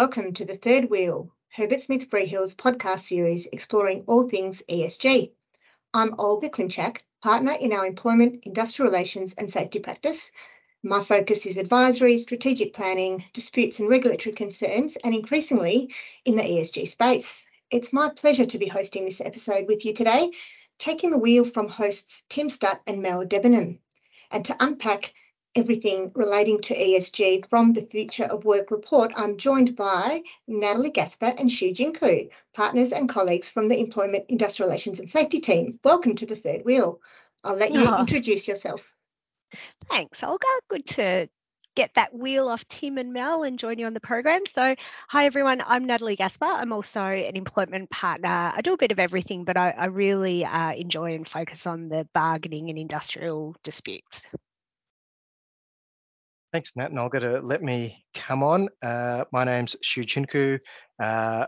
welcome to the Third Wheel, Herbert Smith Freehills' podcast series exploring all things ESG. I'm Olga Klimczak, partner in our employment, industrial relations, and safety practice. My focus is advisory, strategic planning, disputes and regulatory concerns, and increasingly in the ESG space. It's my pleasure to be hosting this episode with you today, taking the wheel from hosts Tim Stutt and Mel Debenham, and to unpack everything relating to ESG from the Future of Work report, I'm joined by Natalie Gaspar and Shiv Jhinku, partners and colleagues from the Employment, Industrial Relations and Safety team. Welcome to the Third Wheel. I'll let you oh. introduce yourself. Thanks, Olga. Good to get that wheel off Tim and Mel and join you on the program. So, hi everyone, I'm Natalie Gaspar. I'm also an employment partner. I do a bit of everything, but I, I really uh, enjoy and focus on the bargaining and industrial disputes. Thanks, Nat and Olga, to let me come on. Uh, my name's Shiv Jhinku. Uh,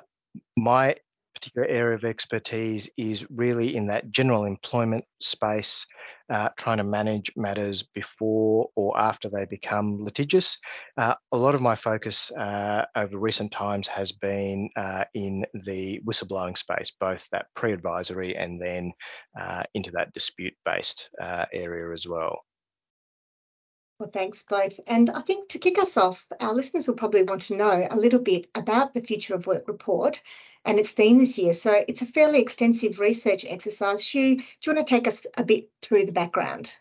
my particular area of expertise is really in that general employment space, uh, trying to manage matters before or after they become litigious. Uh, a lot of my focus uh, over recent times has been uh, in the whistleblowing space, both that pre advisory and then uh, into that dispute based uh, area as well. Well, thanks both. And I think to kick us off, our listeners will probably want to know a little bit about the Future of Work report and its theme this year. So it's a fairly extensive research exercise. Shiv, do you want to take us a bit through the background?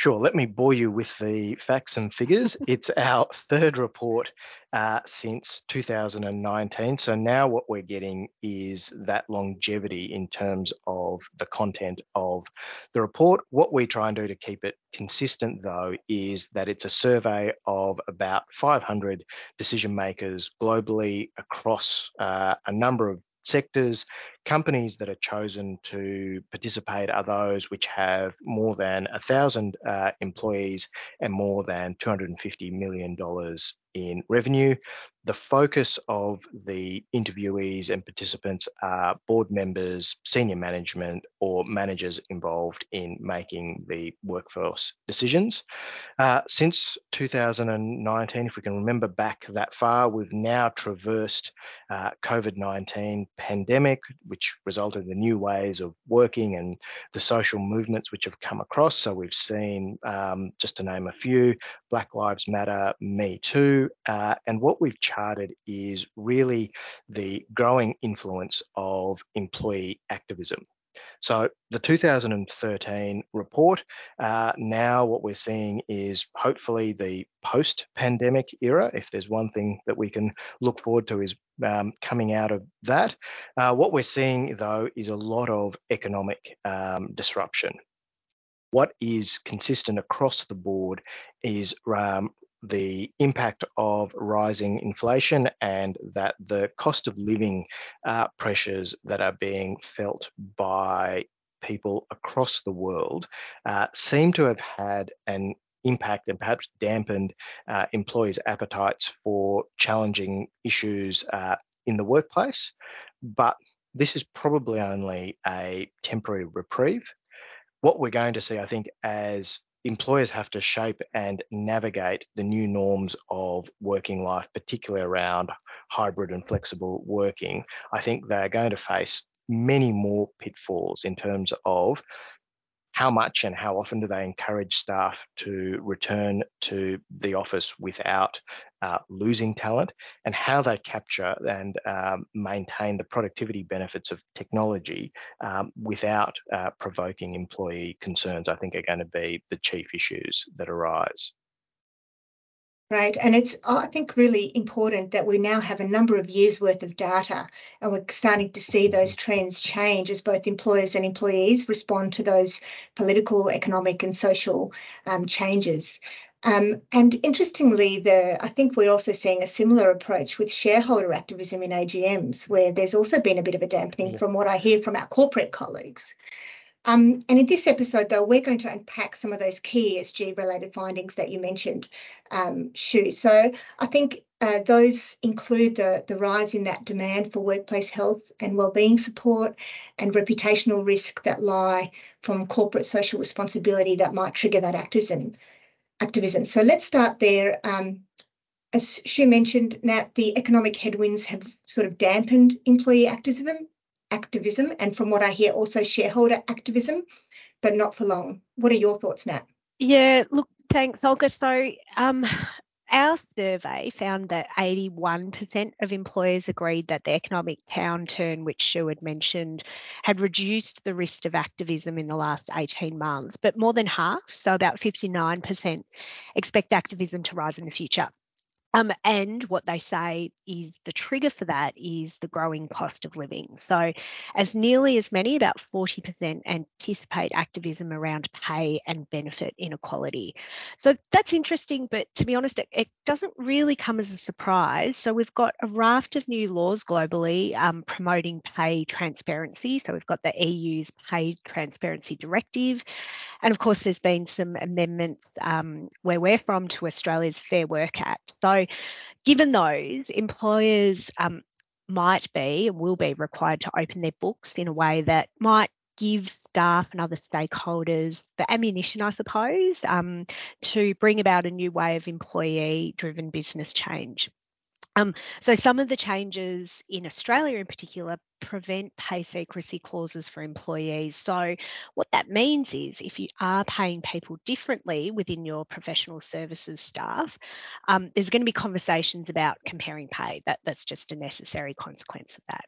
Sure, let me bore you with the facts and figures. it's our third report uh, since 2019. So now what we're getting is that longevity in terms of the content of the report. What we try and do to keep it consistent, though, is that it's a survey of about 500 decision makers globally across uh, a number of sectors. Companies that are chosen to participate are those which have more than a thousand uh, employees and more than $250 million in revenue. The focus of the interviewees and participants are board members, senior management, or managers involved in making the workforce decisions. Uh, since 2019, if we can remember back that far, we've now traversed uh, COVID-19 pandemic, which resulted in the new ways of working and the social movements which have come across. So we've seen, um, just to name a few, Black Lives Matter, Me Too, uh, and what we've charted is really the growing influence of employee activism. So the 2013 report, uh, now what we're seeing is hopefully the post-pandemic era. If there's one thing that we can look forward to is um, coming out of that. Uh, what we're seeing though is a lot of economic um, disruption. What is consistent across the board is um, the impact of rising inflation and that the cost of living uh, pressures that are being felt by people across the world uh, seem to have had an impact and perhaps dampened uh, employees' appetites for challenging issues uh, in the workplace. But this is probably only a temporary reprieve. What we're going to see, I think, as employers have to shape and navigate the new norms of working life, particularly around hybrid and flexible working, I think they're going to face many more pitfalls in terms of how much and how often do they encourage staff to return to the office without uh, losing talent and how they capture and um, maintain the productivity benefits of technology um, without uh, provoking employee concerns, I think are going to be the chief issues that arise. Right. And it's, I think, really important that we now have a number of years worth of data and we're starting to see those trends change as both employers and employees respond to those political, economic, and social um, changes. Um, and interestingly, the I think we're also seeing a similar approach with shareholder activism in AGMs, where there's also been a bit of a dampening yeah. from what I hear from our corporate colleagues. Um, and in this episode, though, we're going to unpack some of those key ESG related findings that you mentioned, um, Shiv. So I think uh, those include the, the rise in that demand for workplace health and wellbeing support and reputational risk that lie from corporate social responsibility that might trigger that activism. activism. So let's start there. Um, as Shiv mentioned, Nat, the economic headwinds have sort of dampened employee activism, activism, and from what I hear, also shareholder activism, but not for long. What are your thoughts, Nat? Yeah, look, thanks, Olga. So, um, our survey found that 81% of employers agreed that the economic downturn, which Shiv had mentioned, had reduced the risk of activism in the last 18 months, but more than half, so about 59%, expect activism to rise in the future. Um, and what they say is the trigger for that is the growing cost of living. So, as nearly as many, about 40%, anticipate activism around pay and benefit inequality. So, that's interesting, but to be honest, it, it doesn't really come as a surprise. So, we've got a raft of new laws globally um, promoting pay transparency. So, we've got the EU's Pay Transparency Directive. And of course, there's been some amendments um, where we're from to Australia's Fair Work Act. So, given those, employers um, might be and will be required to open their books in a way that might give staff and other stakeholders the ammunition, I suppose, um, to bring about a new way of employee driven business change. Um, so some of the changes in Australia in particular prevent pay secrecy clauses for employees. So what that means is if you are paying people differently within your professional services staff, um, there's going to be conversations about comparing pay. That, that's just a necessary consequence of that.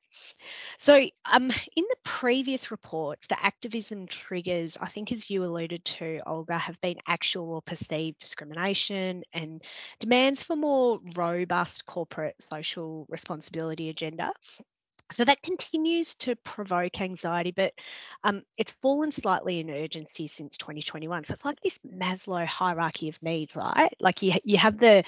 So um, in the previous reports, the activism triggers, I think as you alluded to, Olga, have been actual or perceived discrimination and demands for more robust corporate social responsibility agenda. So that continues to provoke anxiety, but um, it's fallen slightly in urgency since 2021. So it's like this Maslow hierarchy of needs, right? Like you, you have the,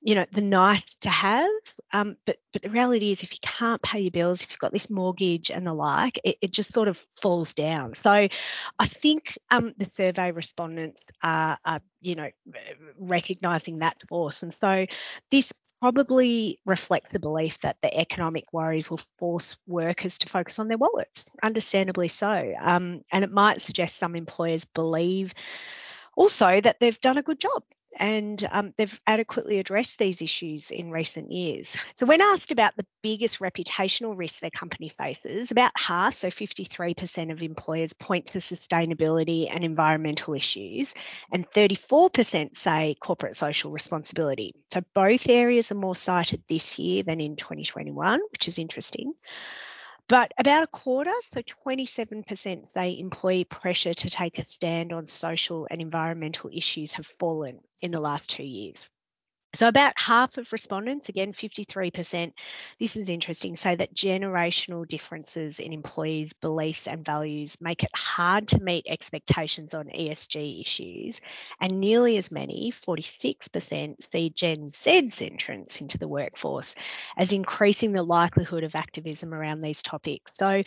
you know, the nice to have, um, but but the reality is, if you can't pay your bills, if you've got this mortgage and the like, it, it just sort of falls down. So I think um, the survey respondents are, are, you know, recognizing that force, and so this probably reflect the belief that the economic worries will force workers to focus on their wallets, understandably so. Um, and it might suggest some employers believe also that they've done a good job and um, they've adequately addressed these issues in recent years. So, when asked about the biggest reputational risk their company faces, about half, so 53% of employers point to sustainability and environmental issues, and 34% say corporate social responsibility. So, both areas are more cited this year than in 2021, which is interesting. But about a quarter, so 27%, say employee pressure to take a stand on social and environmental issues have fallen in the last two years. So, about half of respondents, again 53%, this is interesting, say that generational differences in employees' beliefs and values make it hard to meet expectations on ESG issues. And nearly as many, 46%, see Gen Z's entrance into the workforce as increasing the likelihood of activism around these topics. So,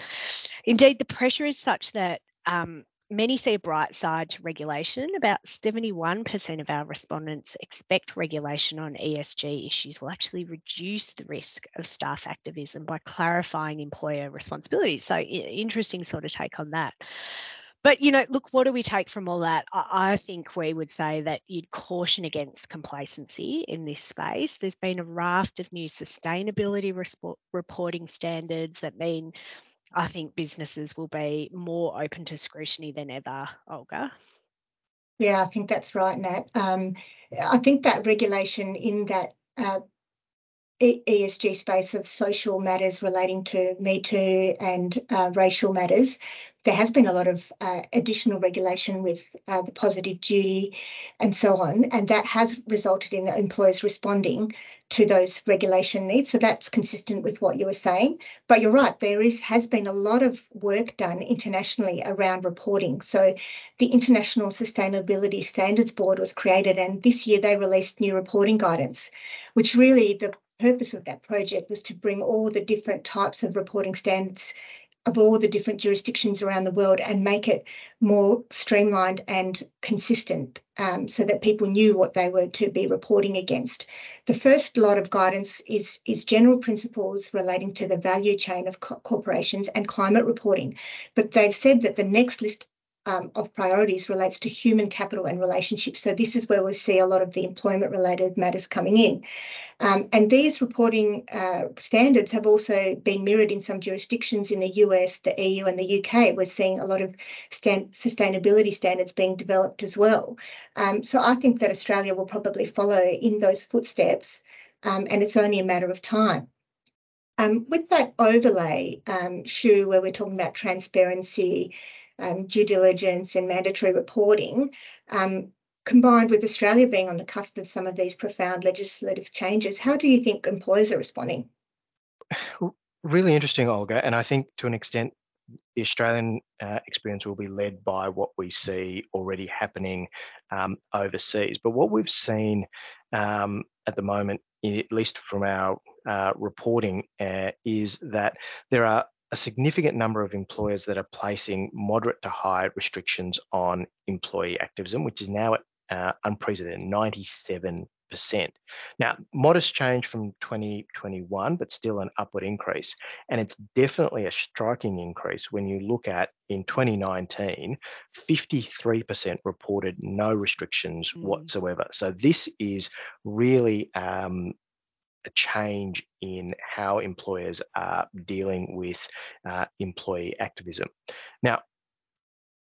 indeed, the pressure is such that um, many see a bright side to regulation. About 71% of our respondents expect regulation on ESG issues will actually reduce the risk of staff activism by clarifying employer responsibilities. So, interesting sort of take on that. But, you know, look, what do we take from all that? I think we would say that you'd caution against complacency in this space. There's been a raft of new sustainability reporting standards that mean I think businesses will be more open to scrutiny than ever, Olga. Yeah, I think that's right, Nat. Um, I think that regulation in that uh, ESG space of social matters relating to Me Too and uh, racial matters there has been a lot of uh, additional regulation with uh, the positive duty and so on, and that has resulted in employers responding to those regulation needs. So that's consistent with what you were saying. But you're right, there is has been a lot of work done internationally around reporting. So the International Sustainability Standards Board was created, and this year they released new reporting guidance, which really the purpose of that project was to bring all the different types of reporting standards of all the different jurisdictions around the world and make it more streamlined and consistent um, so that people knew what they were to be reporting against. The first lot of guidance is, is general principles relating to the value chain of co- corporations and climate reporting. But they've said that the next list um, of priorities relates to human capital and relationships. So this is where we see a lot of the employment related matters coming in. Um, and these reporting uh, standards have also been mirrored in some jurisdictions in the US, the EU, and the UK. We're seeing a lot of stand- sustainability standards being developed as well. Um, so I think that Australia will probably follow in those footsteps, um, and it's only a matter of time. Um, with that overlay, um, Shiv, where we're talking about transparency, um, due diligence and mandatory reporting, um, combined with Australia being on the cusp of some of these profound legislative changes, how do you think employers are responding? Really interesting, Olga. And I think to an extent, the Australian uh, experience will be led by what we see already happening um, overseas. But what we've seen um, at the moment, at least from our uh, reporting, uh, is that there are a significant number of employers that are placing moderate to high restrictions on employee activism, which is now at uh, unprecedented 97%. Now, modest change from 2021, but still an upward increase. And it's definitely a striking increase when you look at in 2019, 53% reported no restrictions mm. whatsoever. So this is really um, a change in how employers are dealing with uh, employee activism. Now,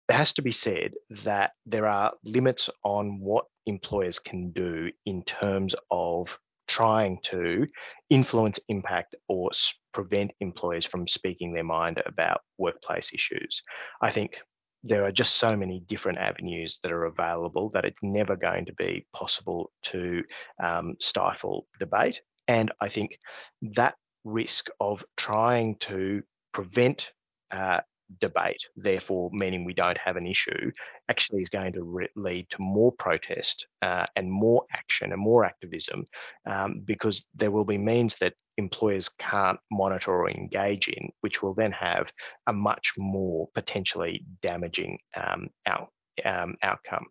it has to be said that there are limits on what employers can do in terms of trying to influence, impact, or prevent employers from speaking their mind about workplace issues. I think there are just so many different avenues that are available that it's never going to be possible to um, stifle debate. And I think that risk of trying to prevent uh, debate, therefore meaning we don't have an issue, actually is going to re- lead to more protest uh, and more action and more activism um, because there will be means that employers can't monitor or engage in, which will then have a much more potentially damaging um, out, um, outcome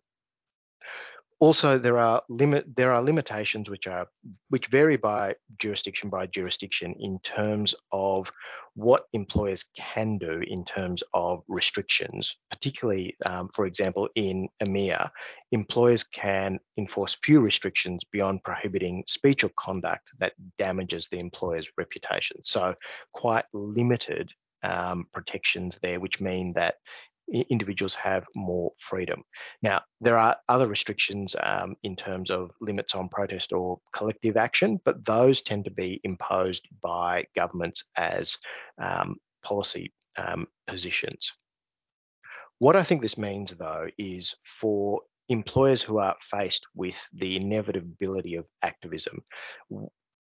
also there are limit there are limitations which are which vary by jurisdiction by jurisdiction in terms of what employers can do in terms of restrictions. Particularly um, for example in EMEA employers can enforce few restrictions beyond prohibiting speech or conduct that damages the employer's reputation. So quite limited um, protections there, which mean that individuals have more freedom. Now, there are other restrictions um, in terms of limits on protest or collective action, but those tend to be imposed by governments as um, policy um, positions. What I think this means, though, is for employers who are faced with the inevitability of activism,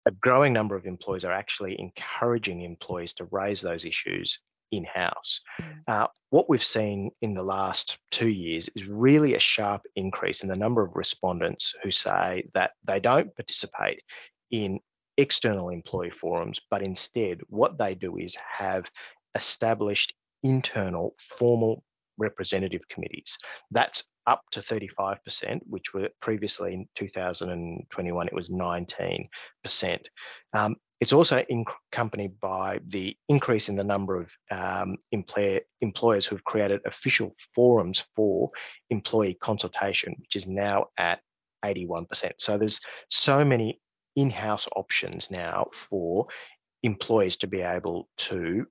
a growing number of employers are actually encouraging employees to raise those issues in house. Mm. Uh, what we've seen in the last two years is really a sharp increase in the number of respondents who say that they don't participate in external employee forums, but instead what they do is have established internal formal representative committees. That's up to 35%, which were previously in 2021, it was 19%. Um, it's also accompanied by the increase in the number of um, employer, employers who have created official forums for employee consultation, which is now at 81%. So there's so many in-house options now for employees to be able to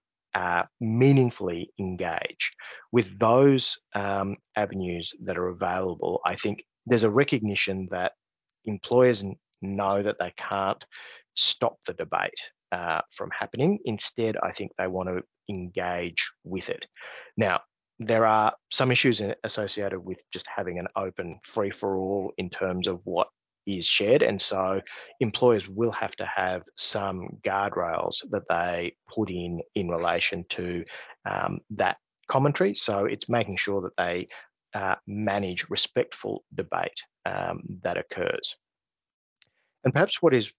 meaningfully engage. With those um, avenues that are available, I think there's a recognition that employers know that they can't stop the debate uh, from happening. Instead, I think they want to engage with it. Now, there are some issues associated with just having an open free for all in terms of what is shared. And so employers will have to have some guardrails that they put in in relation to um, that commentary. So it's making sure that they uh, manage respectful debate um, that occurs. And perhaps what is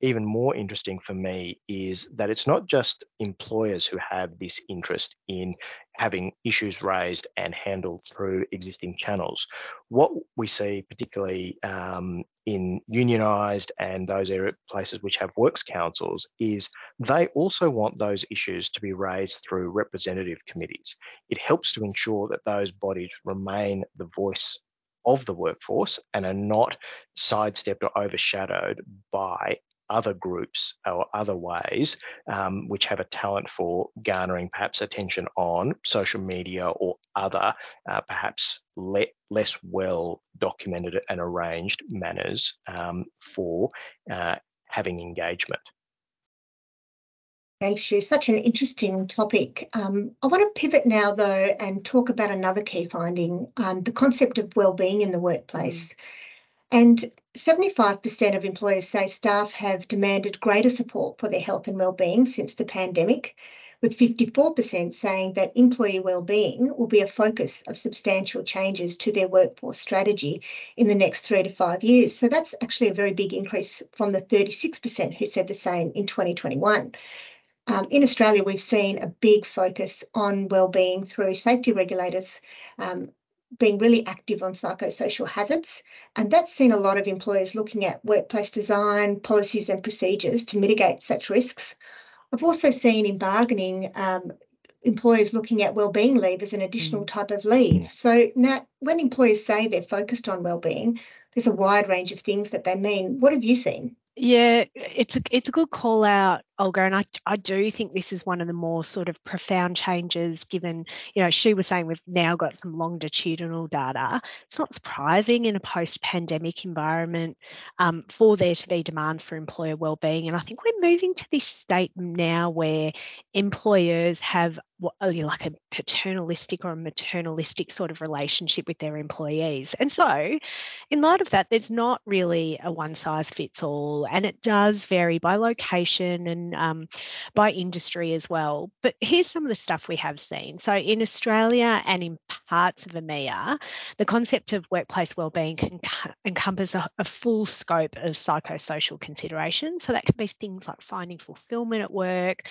even more interesting for me is that it's not just employers who have this interest in having issues raised and handled through existing channels. What we see, particularly um, in unionised and those area places which have works councils, is they also want those issues to be raised through representative committees. It helps to ensure that those bodies remain the voice of the workforce and are not sidestepped or overshadowed by other groups or other ways um, which have a talent for garnering perhaps attention on social media or other uh, perhaps le- less well documented and arranged manners um, for uh, having engagement. Thanks, Stu. Such an interesting topic. Um, I want to pivot now, though, and talk about another key finding um, the concept of well-being in the workplace. Mm. And 75% of employers say staff have demanded greater support for their health and well-being since the pandemic, with 54% saying that employee well-being will be a focus of substantial changes to their workforce strategy in the next three to five years. So that's actually a very big increase from the 36% who said the same in 2021. Um, in Australia, we've seen a big focus on wellbeing through safety regulators um, being really active on psychosocial hazards. And that's seen a lot of employers looking at workplace design, policies, and procedures to mitigate such risks. I've also seen in bargaining um, employers looking at wellbeing leave as an additional mm. type of leave. So now, when employers say they're focused on wellbeing, there's a wide range of things that they mean. What have you seen? Yeah, it's a it's a good call out, Olga, and I I do think this is one of the more sort of profound changes. Given you know she was saying we've now got some longitudinal data. It's not surprising in a post-pandemic environment um, for there to be demands for employer well-being, and I think we're moving to this state now where employers have what, like a paternalistic or a maternalistic sort of relationship with their employees, and so in light of that, there's not really a one size fits all and it does vary by location and um, by industry as well. But here's some of the stuff we have seen. So in Australia and in parts of EMEA, the concept of workplace wellbeing can encompass a, a full scope of psychosocial considerations. So that can be things like finding fulfillment at work,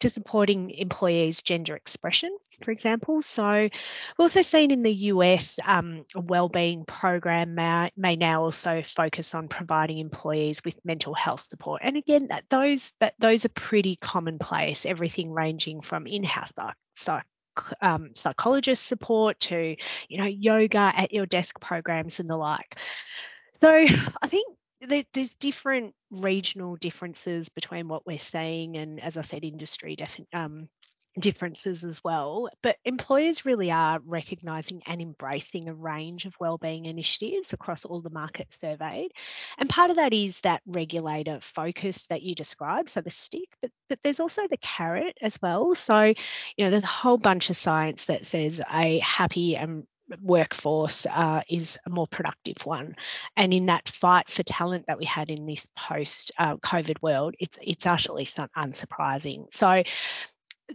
to supporting employees' gender expression, for example. So we've also seen in the US um, a wellbeing program may, may now also focus on providing employees with mental health support. And again, that those that those are pretty commonplace. Everything ranging from in-house psych, um, psychologist support to you know yoga at your desk programs and the like. So I think there's different regional differences between what we're seeing and, as I said, industry defi- um, differences as well. But employers really are recognising and embracing a range of wellbeing initiatives across all the markets surveyed. And part of that is that regulator focus that you described, so the stick, but, but there's also the carrot as well. So, you know, there's a whole bunch of science that says a happy and workforce uh, is a more productive one. And in that fight for talent that we had in this post uh, COVID world, it's it's utterly unsurprising. So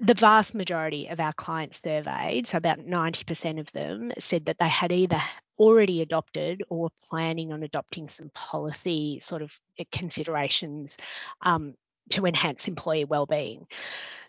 the vast majority of our clients surveyed, so about 90% of them, said that they had either already adopted or planning on adopting some policy sort of considerations um, to enhance employee well-being.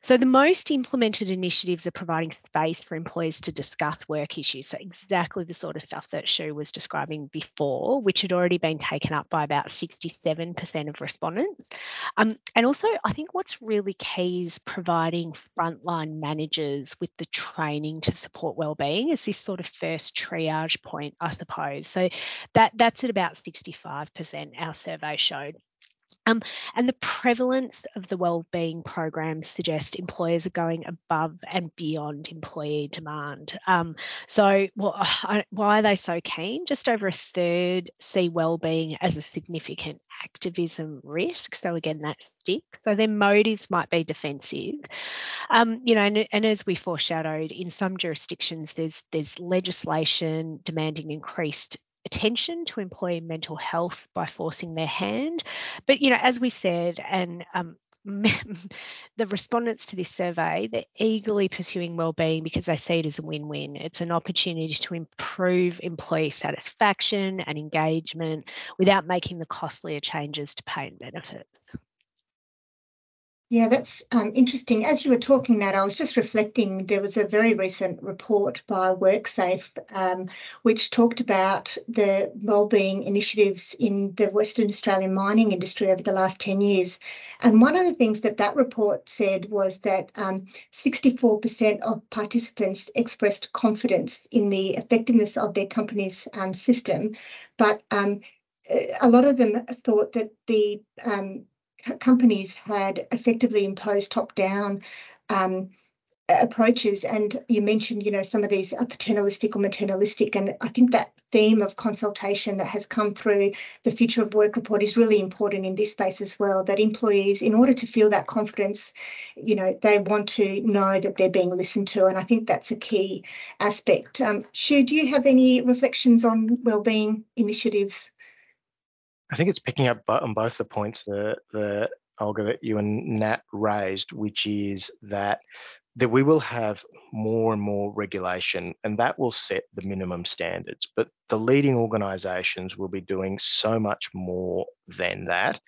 So the most implemented initiatives are providing space for employees to discuss work issues. So exactly the sort of stuff that Shiv was describing before, which had already been taken up by about 67% of respondents. Um, and also, I think what's really key is providing frontline managers with the training to support well-being as this sort of first triage point, I suppose. So that that's at about 65%. Our survey showed. Um, and the prevalence of the wellbeing programs suggest employers are going above and beyond employee demand. Um, so, well, why are they so keen? Just over a third see wellbeing as a significant activism risk. So again, that stick. So their motives might be defensive. Um, you know, and, and as we foreshadowed, in some jurisdictions, there's there's legislation demanding increased attention to employee mental health by forcing their hand. But, you know, as we said, and um, the respondents to this survey, they're eagerly pursuing wellbeing because they see it as a win-win. It's an opportunity to improve employee satisfaction and engagement without making the costlier changes to pay and benefits. Yeah, that's um, interesting. As you were talking that, I was just reflecting. There was a very recent report by WorkSafe, um, which talked about the wellbeing initiatives in the Western Australian mining industry over the last 10 years. And one of the things that that report said was that um, 64% of participants expressed confidence in the effectiveness of their company's um, system, but um, a lot of them thought that the um, companies had effectively imposed top-down um, approaches. And you mentioned, you know, some of these are paternalistic or maternalistic, and I think that theme of consultation that has come through the Future of Work report is really important in this space as well. That employees, in order to feel that confidence, you know, they want to know that they're being listened to, and I think that's a key aspect. Um, Shiv, do you have any reflections on wellbeing initiatives? I think it's picking up on both the points that the Olga that you and Nat raised, which is that that we will have more and more regulation, and that will set the minimum standards. But the leading organisations will be doing so much more than that,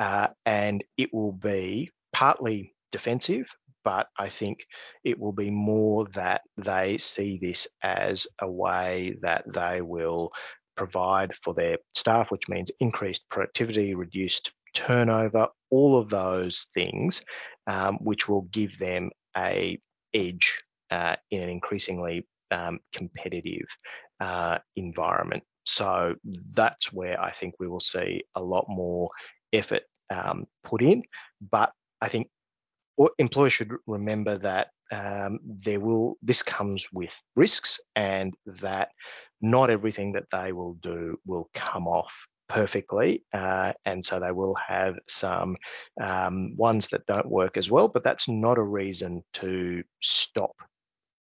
uh, and it will be partly defensive. But I think it will be more that they see this as a way that they will provide for their staff, which means increased productivity, reduced turnover, all of those things, um, which will give them a edge uh, in an increasingly um, competitive uh, environment. So that's where I think we will see a lot more effort um, put in. But I think employers should remember that um, there will this comes with risks and that not everything that they will do will come off perfectly uh, and so they will have some um, ones that don't work as well but that's not a reason to stop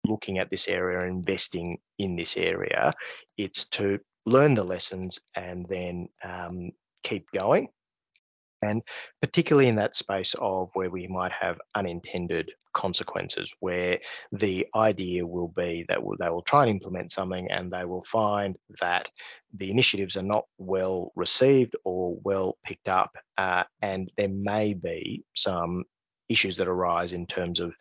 looking at this area investing in this area. It's to learn the lessons and then um, keep going and particularly in that space of where we might have unintended consequences, where the idea will be that they will try and implement something and they will find that the initiatives are not well received or well picked up, uh, and there may be some issues that arise in terms of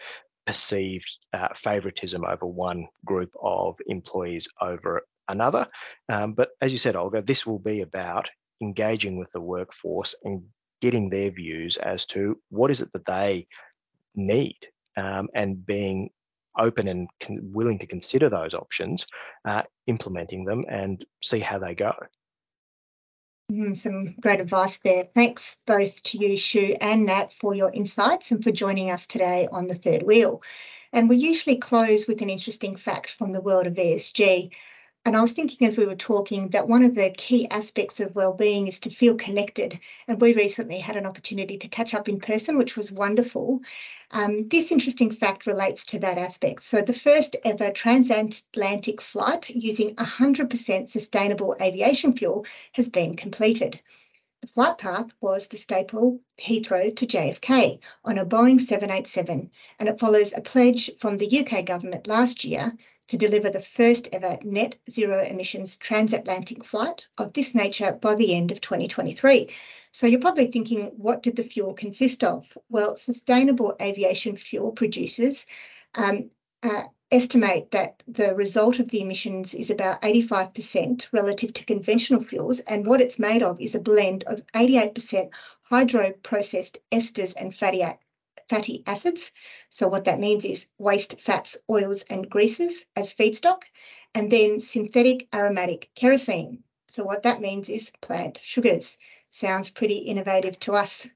perceived uh, favoritism over one group of employees over another. Um, but as you said, Olga, this will be about engaging with the workforce and getting their views as to what is it that they need um, and being open and con- willing to consider those options, uh, implementing them and see how they go. Mm, some great advice there. Thanks both to you, Shiv and Nat, for your insights and for joining us today on the third wheel. And we usually close with an interesting fact from the world of ESG. And I was thinking as we were talking that one of the key aspects of well-being is to feel connected. And we recently had an opportunity to catch up in person, which was wonderful. Um, this interesting fact relates to that aspect. So the first ever transatlantic flight using 100% sustainable aviation fuel has been completed. The flight path was the staple Heathrow to JFK on a Boeing 787, and it follows a pledge from the UK government last year to deliver the first ever net zero emissions transatlantic flight of this nature by the end of 2023. So you're probably thinking, what did the fuel consist of? Well, sustainable aviation fuel producers um, uh, estimate that the result of the emissions is about 85% relative to conventional fuels, and what it's made of is a blend of 88% hydro processed esters and fatty fatty acids. So what that means is waste fats, oils and greases as feedstock, and then synthetic aromatic kerosene. So what that means is plant sugars. Sounds pretty innovative to us.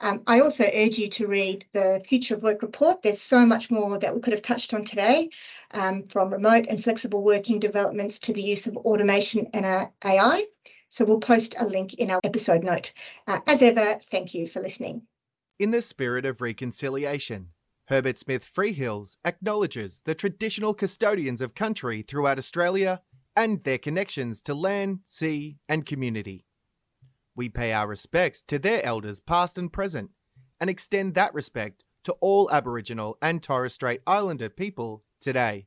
Um, I also urge you to read the Future of Work report. There's so much more that we could have touched on today, um, from remote and flexible working developments to the use of automation and AI. So we'll post a link in our episode note. Uh, as ever, thank you for listening. In the spirit of reconciliation, Herbert Smith Freehills acknowledges the traditional custodians of country throughout Australia and their connections to land, sea, and community. We pay our respects to their elders past and present and extend that respect to all Aboriginal and Torres Strait Islander people today.